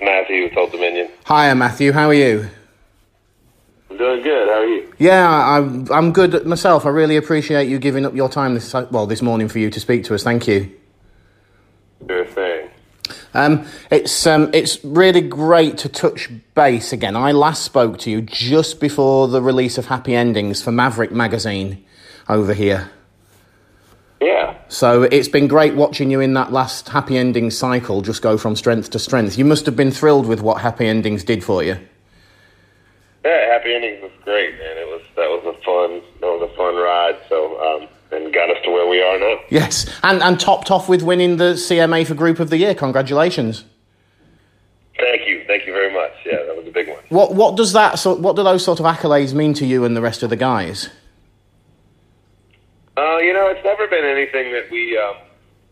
Matthew with Old Dominion. Hiya, Matthew. How are you? I'm doing good. How are you? Yeah, I'm, I'm good myself. I really appreciate you giving up your time this well this morning for you to speak to us. Thank you. Sure thing. Um, it's um, it's really great to touch base again. I last spoke to you just before the release of Happy Endings for Maverick magazine over here. Yeah. So it's been great watching you in that last Happy ending cycle just go from strength to strength. You must have been thrilled with what Happy Endings did for you. Yeah, Happy Endings was great, man. It was that was a fun that was a fun ride. So um, and got us to where we are now. Yes, and and topped off with winning the CMA for Group of the Year. Congratulations. Thank you, thank you very much. Yeah, that was a big one. What what does that sort? What do those sort of accolades mean to you and the rest of the guys? You know, it's never been anything that we um,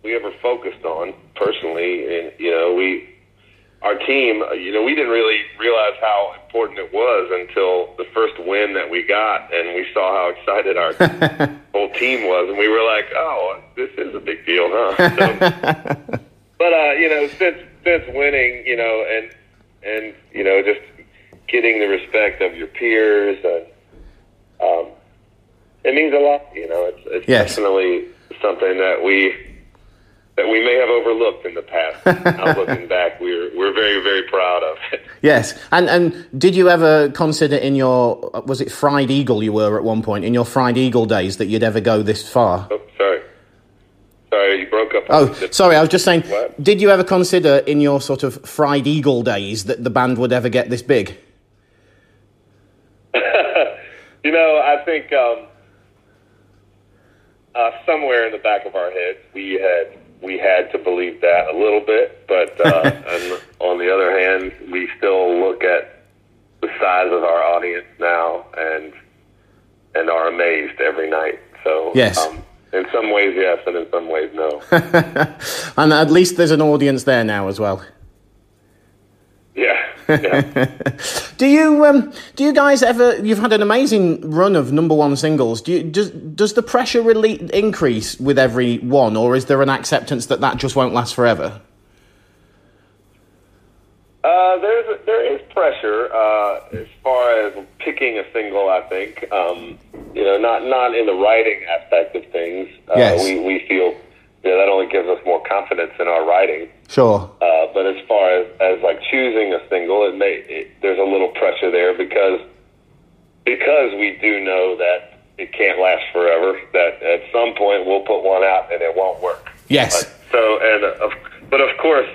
we ever focused on personally, and you know, we our team, uh, you know, we didn't really realize how important it was until the first win that we got, and we saw how excited our whole team was, and we were like, "Oh, this is a big deal, huh?" So, but uh, you know, since since winning, you know, and and you know, just getting the respect of your peers, and um, it means a lot. You know, it's, it's Yes. definitely something that we that we may have overlooked in the past. now looking back, we're we're very very proud of it. Yes, and and did you ever consider in your was it Fried Eagle you were at one point in your Fried Eagle days that you'd ever go this far? Oh, sorry, sorry, you broke up. Oh, sorry, I was just saying. What? Did you ever consider in your sort of Fried Eagle days that the band would ever get this big? You know, I think um, uh, somewhere in the back of our heads, we had we had to believe that a little bit, but uh, and on the other hand, we still look at the size of our audience now and and are amazed every night. So Yes. um, in some ways, yes, and in some ways, no. And at least there's an audience there now as well. Yeah. Do you um, do you guys ever? You've had an amazing run of number one singles. Do you, does does the pressure really increase with every one, or is there an acceptance that that just won't last forever? Uh, there's a, there is pressure uh, as far as picking a single. I think um, you know, not not in the writing aspect of things. Uh, Yes. we we feel that only gives us more confidence in our writing. Sure. But as far as, as like choosing a single, it may it, there's a little pressure there because because we do know that it can't last forever. That at some point we'll put one out and it won't work. Yes. So and uh, of, but of course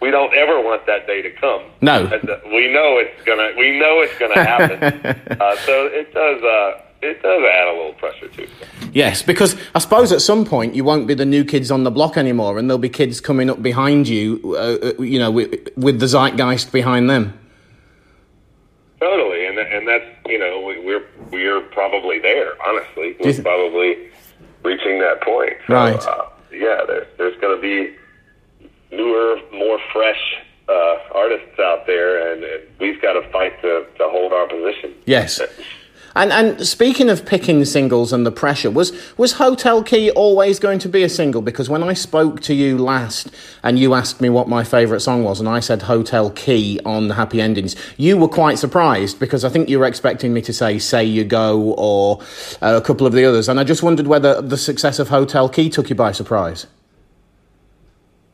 we don't ever want that day to come. No. We know it's gonna we know it's gonna happen. uh, so it does uh, it does add a little pressure to it. Yes, because I suppose at some point you won't be the new kids on the block anymore, and there'll be kids coming up behind you, uh, uh, you know, with, with the zeitgeist behind them. Totally, and and that's you know we, we're we're probably there. Honestly, we're th- probably reaching that point. So, Right. Uh, yeah, there's there's going to be newer, more fresh uh, artists out there, and, and we've got to fight to to hold our position. Yes. And and speaking of picking singles and the pressure, was was Hotel Key always going to be a single? Because when I spoke to you last and you asked me what my favourite song was, and I said Hotel Key on the Happy Endings, you were quite surprised because I think you were expecting me to say Say You Go or uh, a couple of the others, and I just wondered whether the success of Hotel Key took you by surprise.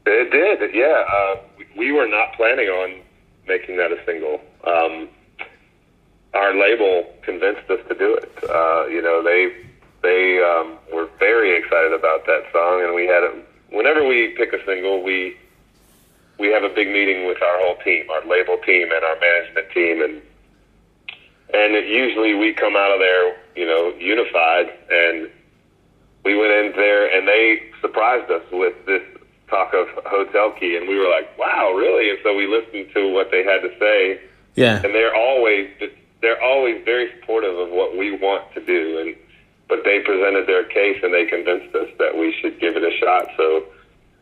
It did, yeah. Uh, we- we were not planning on making that a single. Um, our label convinced us to do it. Uh, you know, they they um, were very excited about that song, and we had a, whenever we pick a single, we we have a big meeting with our whole team, our label team, and our management team, and and it, usually we come out of there, you know, unified, and we went in there, and they surprised us with this talk of Hotel Key, and we were like, "Wow, really?" And so we listened to what they had to say, Yeah. and they're always they're always very supportive of what we want to do and but they presented their case and they convinced us that we should give it a shot so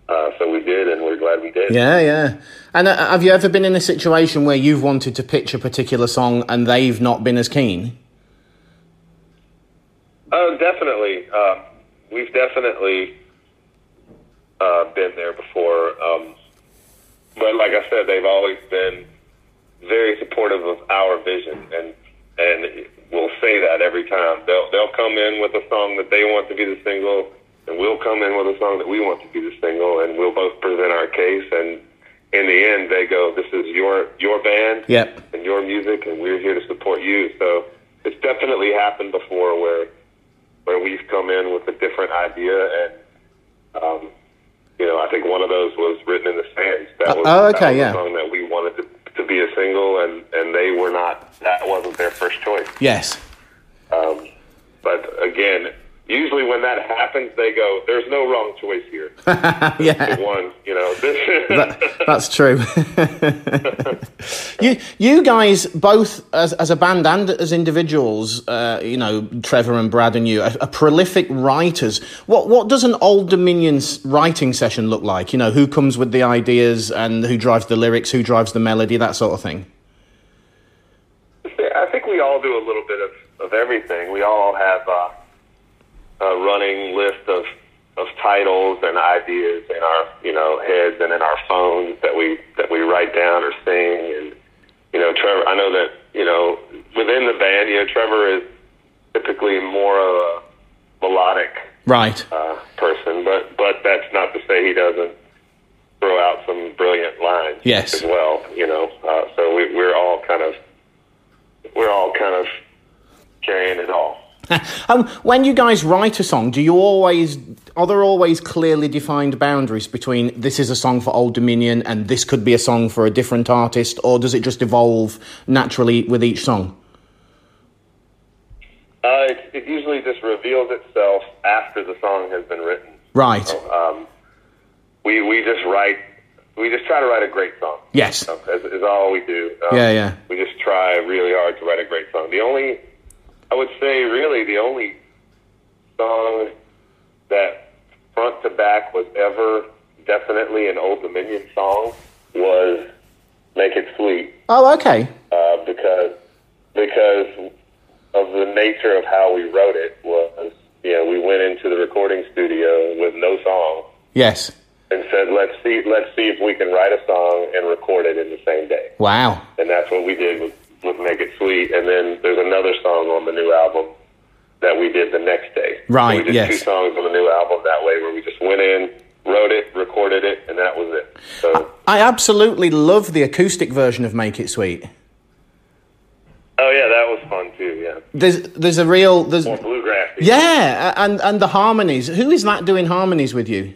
uh, so we did and we're glad we did Yeah, yeah. And uh, have you ever been in a situation where you've wanted to pitch a particular song and they've not been as keen? oh definitely uh, we've definitely uh, been there before um, but like I said, they've always been very supportive of our vision, and and will say that every time. They'll they'll come in with a song that they want to be the single, and we'll come in with a song that we want to be the single, and we'll both present our case. And in the end, they go, "This is your your band, Yep. and your music, and we're here to support you." So it's definitely happened before where where we've come in with a different idea, and um, you know, I think one of those was written in the sands. That was, oh, okay, yeah. a song that we wanted to, to be a single, and and they were not. That wasn't their first choice. Yes. Um, but again, usually when that happens, they go, "There's no wrong choice here." yeah. One, you know. That, that's true. you, you guys both as, as a band and as individuals, uh, you know, Trevor and Brad and you, are, are prolific writers. What what does an Old Dominion writing session look like? You know, who comes with the ideas and who drives the lyrics, who drives the melody, that sort of thing. I think we all do a little bit of, of everything. We all have uh, a running list of, of titles and ideas in our you know heads and in our phones that we that we write down or sing. And you know, Trevor, I know that you know within the band, you know, Trevor is typically more of a melodic Right. uh, person, but but that's not to say he doesn't throw out some brilliant lines Yes. as well. You know, uh, so we, we're all kind of we're all kind of carrying it all. Um, when you guys write a song, do you always are there always clearly defined boundaries between this is a song for Old Dominion and this could be a song for a different artist, or does it just evolve naturally with each song? Uh, it, it usually just reveals itself after the song has been written. Right. Um, we we just write. We just try to write a great song. Yes. So, is, is all we do. Um, Yeah, yeah. We just try really hard to write a great song. The only, I would say, really, the only song that front to back was ever definitely an Old Dominion song was "Make It Sweet." Oh, okay. uh, because because of the nature of how we wrote it was you know we went into the recording studio with no song Yes. And said let's see let's see if we can write a song and record it in the same day Wow. and that's what we did with, with Make It Sweet and then there's another song on the new album that we did the next day Right, so we did yes. two songs on the new album that way where we just went in wrote it recorded it and that was it so I absolutely love the acoustic version of Make It Sweet. oh yeah that was fun too yeah There's there's a real there's more bluegrass yeah, and and the harmonies. Who is that doing harmonies with you?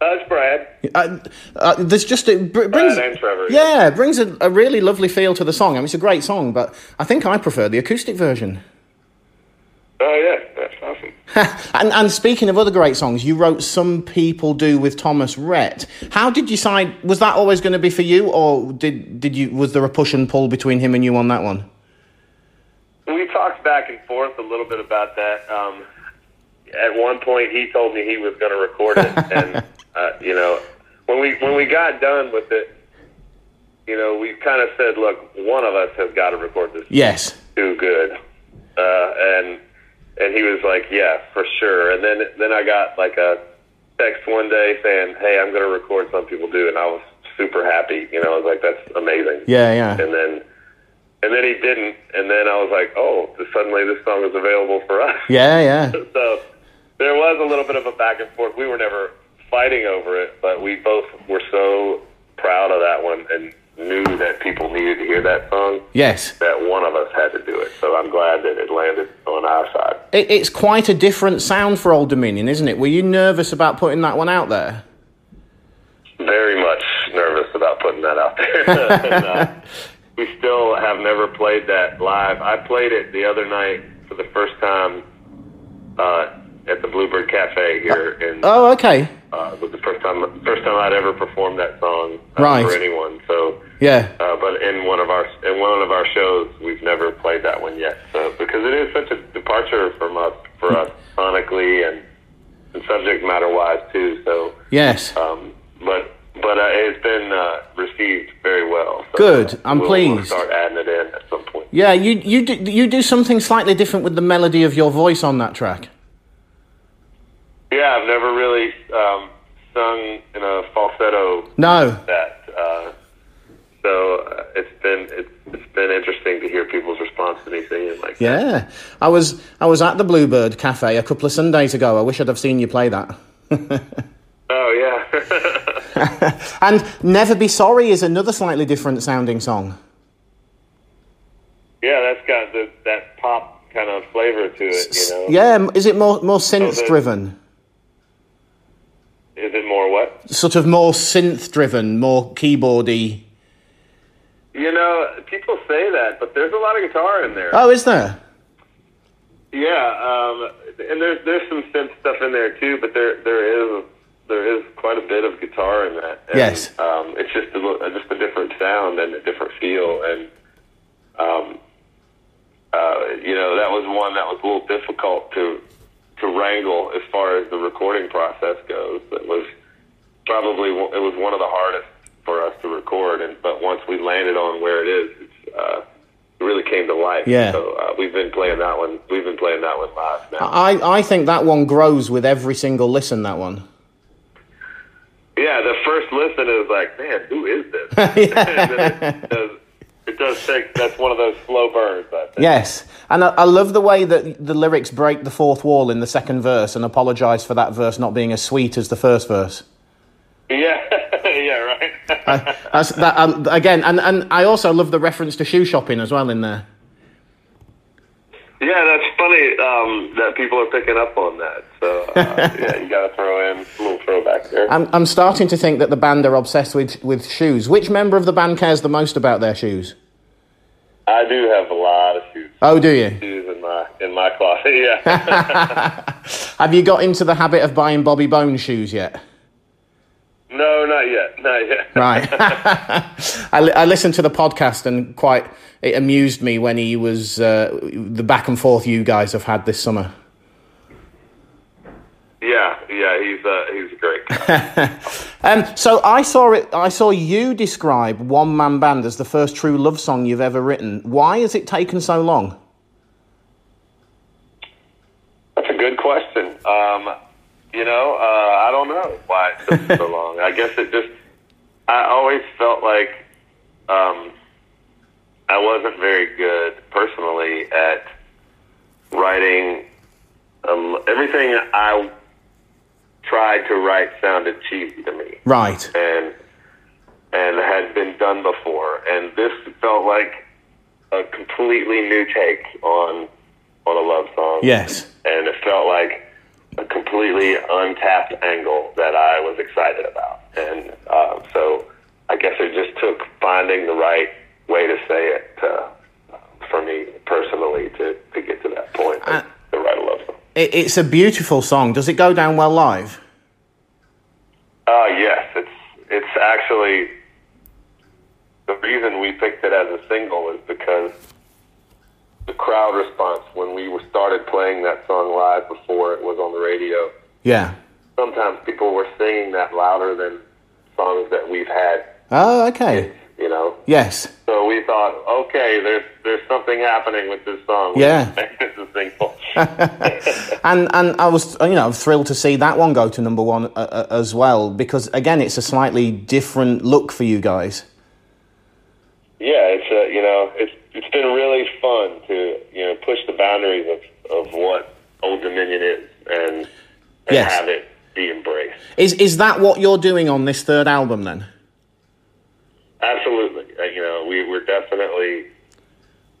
That's Brad Uh, uh, there's just it br- brings Brad and Trevor, yeah, it brings a, a really lovely feel to the song. I mean, it's a great song, but I think I prefer the acoustic version. Oh yeah, that's awesome. and and speaking of other great songs, you wrote "Some People Do" with Thomas Rhett. How did you decide? Was that always going to be for you, or did did you? Was there a push and pull between him and you on that one? We talked back and forth a little bit about that. Um, at one point, he told me he was going to record it, and uh, you know, when we when we got done with it, you know, we kind of said, "Look, one of us has got to record this Yes. too good," uh, and and he was like, "Yeah, for sure." And then then I got like a text one day saying, "Hey, I'm going to record Some People Do," and I was super happy. You know, I was like, "That's amazing." Yeah, yeah. and then and then he didn't and then i was like oh suddenly this song is available for us Yeah, yeah. so there was a little bit of a back and forth we were never fighting over it but we both were so proud of that one and knew that people needed to hear that song Yes. that one of us had to do it so i'm glad that it landed on our side It, it's quite a different sound for Old Dominion, isn't it? Were you nervous about putting that one out there? very much nervous about putting that out there and, uh, we still have never played that live i played it the other night for the first time uh, at the Bluebird Cafe here in Oh, okay. uh, it was the first time first time I'd ever performed that song uh, Right. for anyone. So, Yeah. uh, but in one of our in one of our shows, we've never played that one yet. So because it is such a departure from us for us sonically and, and subject matter wise too. So, Yes. um, but but uh, it's been uh, received very well. So, Good. I'm we'll, We'll pleased. start adding it in at some point. Yeah, you you do, you do something slightly different with the melody of your voice on that track. Yeah, I've never really um, sung in a falsetto No. that. Uh, so it's been it's, it's been interesting to hear people's response to me singing like that. Yeah, I was I was at the Bluebird Cafe a couple of Sundays ago. I wish I'd have seen you play that. Oh yeah. And Never Be Sorry is another slightly different sounding song. yeah, that's got the, that pop kind of flavor to it. You know. Yeah, is it more more synth the- driven? More what? Sort of more synth driven, more keyboardy. You know, people say that, but there's a lot of guitar in there. Oh, is there? Yeah, um, and there's there's some synth stuff in there too, but there there is there is quite a bit of guitar in that. And, Yes. um, it's just a just a different sound and a different feel, and um, uh, you know that was one that was a little difficult to to wrangle as far as the recording process goes. It was probably it was one of the hardest for us to record, and but once we landed on where it is, it's, uh, it really came to life. Yeah. So uh, we've been playing that one. We've been playing that one live now. I, I think that one grows with every single listen. That one. Yeah, the first listen is like, man, who is this? it does, it does take. That's one of those slow burns. I think. Yes, and I, I love the way that the lyrics break the fourth wall in the second verse and apologise for that verse not being as sweet as the first verse. Yeah, yeah, right. I, that's, that, um, again, and, and I also love the reference to shoe shopping as well in there. yeah, that's funny um, that people are picking up on that. So uh, yeah, you got to throw in a little throwback there. I'm, I'm starting to think that the band are obsessed with, with shoes. Which member of the band cares the most about their shoes? I do have a lot of shoes. Oh, do you? Shoes in my in my closet. Yeah. Have you got into the habit of buying Bobby Bones shoes yet? No, not yet. Not yet. Right. I, li- I listened to the podcast and quite it amused me when he was uh, the back and forth you guys have had this summer. Yeah, yeah. He's uh, he's a great guy. Um, so I saw it. I saw you describe "One Man Band" as the first true love song you've ever written. Why has it taken so long? That's a good question. Um, you know, uh, I don't know why it took so long. I guess it just, I always felt like um, I wasn't very good personally at writing. Um, everything I tried to write sounded cheesy to me Right. and and had been done before. And this felt like a completely new take on on a love song. Yes. And it felt like a completely untapped angle that I was excited about. And uh, so I guess it just took finding the right way to say it uh, for me personally to, to get to that point Uh, to love song. It, it's a beautiful song. Does it go down well live? Uh, yes, it's it's actually the reason we picked it as a single is because the crowd response when we were started playing that song live before it was on the radio. Yeah. Sometimes people were singing that louder than songs that we've had, Oh, okay. you know. Yes. So we thought, okay, there's there's something happening with this song. We Yeah. Make this a single. And and I was you know thrilled to see that one go to number one uh, uh, as well because again it's a slightly different look for you guys. Yeah, it's a, you know it's been really fun to you know push the boundaries of, of what Old Dominion is and, and Yes. have it be embraced. Is is that what you're doing on this third album then? Absolutely, uh, you know we we're definitely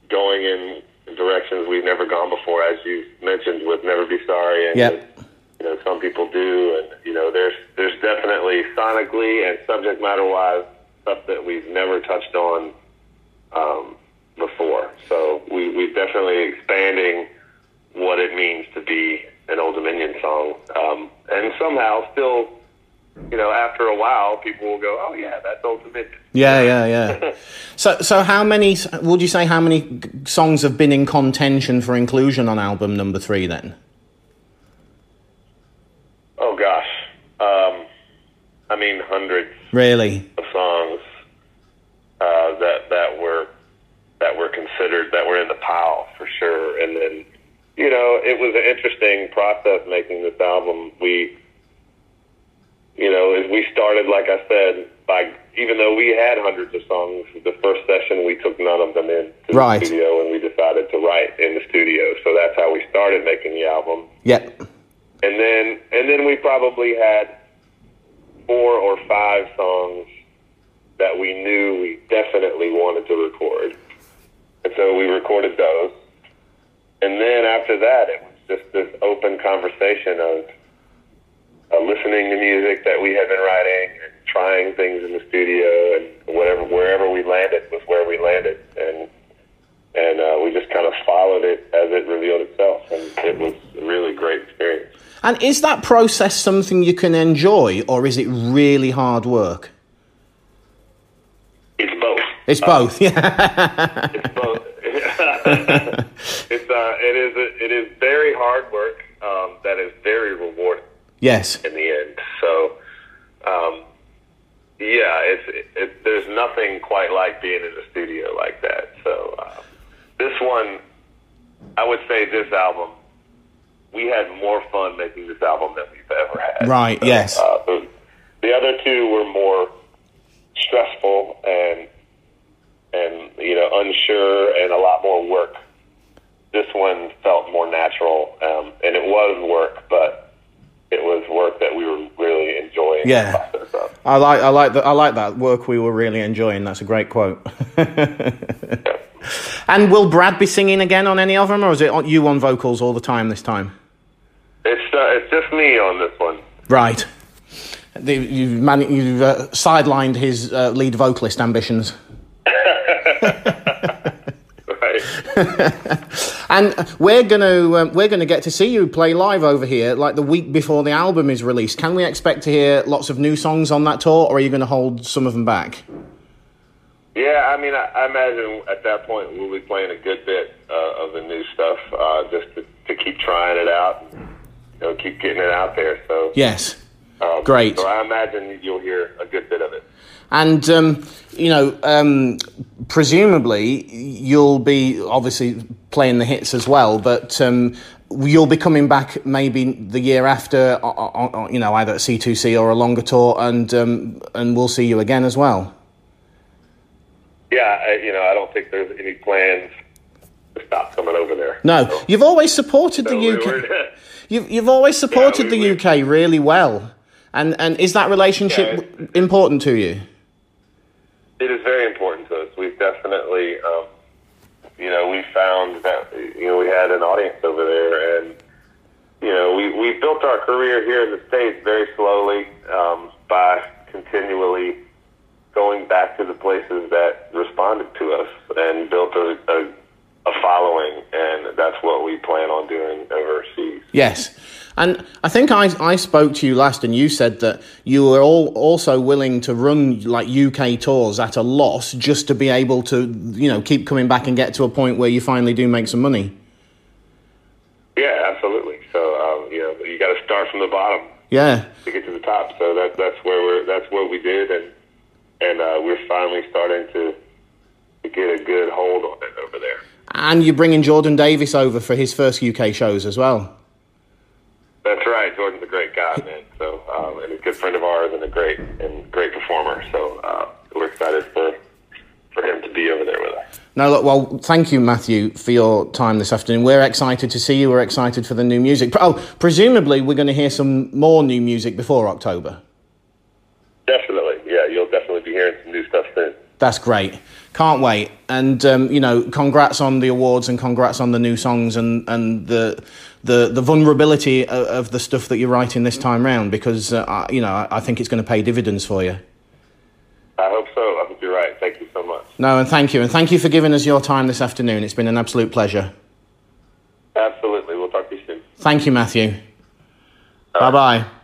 going in directions we've never gone before, as you mentioned with Never Be Sorry, and Yep. you know some people do, and you know there's there's definitely sonically and subject matter wise stuff that we've never touched on um, before. So we we're definitely expanding what it means to be an Old Dominion song, um, and somehow still, you know, after a while, people will go, "Oh yeah, that's Old Dominion." Yeah, yeah, yeah. so so how many would you say how many g- songs have been in contention for inclusion on album number three then? Oh gosh, um, I mean hundreds Really? of songs uh, that that were that were considered that were in the pile for sure. And then you know it was an interesting process making this album. We you know, as we started, like I said, by even though we had hundreds of songs, the first session we took none of them in to Right. the studio, and we decided to write in the studio. So that's how we started making the album. Yep. And then and then we probably had four or five songs that we knew we definitely wanted to record. And so we recorded those. And then after that it was just this open conversation of uh, listening to music that we had been writing and trying things in the studio and whatever wherever we landed was where we landed and and uh, we just kind of followed it as it revealed itself and it was a really great experience. And is that process something you can enjoy, or is it really hard work? It's both. It's both. Yeah. It's both. it's uh, it is it is very hard work. Um, that is very rewarding yes. in the end. So, um, yeah, it's it, it, there's nothing quite like being in the studio like that. So, uh, this one, I would say this album, we had more fun making this album than we've ever had. Right, So, yes. Uh, the other two were more stressful and and you know unsure and a lot more work. This one felt more natural, um, and it was work, but it was work that we were really enjoying. Yeah. the process of. I like I like that I like that work we were really enjoying. That's a great quote. and will Brad be singing again on any of them, or is it you on vocals all the time this time? It's uh, it's just me on this one. Right. The- You've, man- you've uh, sidelined his uh, lead vocalist ambitions. Right. And we're gonna um, we're gonna get to see you play live over here, like the week before the album is released. Can we expect to hear lots of new songs on that tour, or are you going to hold some of them back? Yeah, I mean, I, I imagine at that point we'll be playing a good bit uh, of the new stuff, uh, just to, to keep trying it out, and, you know, keep getting it out there. So, Yes. um, great. So I imagine you'll hear a good bit of it. And um, you know, um, presumably you'll be obviously playing the hits as well, but um, you'll be coming back maybe the year after, you know, either at C2C or a longer tour, and um, and we'll see you again as well. Yeah, I, you know, I don't think there's any plans to stop coming over there. No, So- you've always supported the so we- UK. we're- You've you've always supported Yeah, we- the we- UK really well, and and is that relationship Yeah, important to you? It is very important to us. We've definitely, um, you know, we found that you know we had an audience over there, and you know we we built our career here in the states very slowly um, by continually going back to the places that responded to us and built a, a a following, and that's what we plan on doing overseas. Yes. And I think I, I spoke to you last, and you said that you were all also willing to run like UK tours at a loss just to be able to, you know, keep coming back and get to a point where you finally do make some money. Yeah, absolutely. So um, you know, you got to start from the bottom Yeah. to get to the top. So that that's where we're that's what we did, and and uh, we're finally starting to to get a good hold on it over there. And you're bringing Jordan Davis over for his first UK shows as well. That's right. Jordan's a great guy, man. So um, and a good friend of ours, and a great and great performer. So uh, we're excited for for him to be over there with us. No, look, well, thank you, Matthew, for your time this afternoon. We're excited to see you. We're excited for the new music. Oh, presumably, we're going to hear some more new music before October. Definitely, yeah. You'll definitely be hearing some new stuff soon. That's great. Can't wait. And um, you know, congrats on the awards and congrats on the new songs and, and the the the vulnerability of, of the stuff that you're writing this time round because uh, I, you know I, I think it's going to pay dividends for you. I hope so. I hope you're right. Thank you so much. No, and thank you, and thank you for giving us your time this afternoon. It's been an absolute pleasure. Absolutely. We'll talk to you soon. Thank you, Matthew. Bye bye.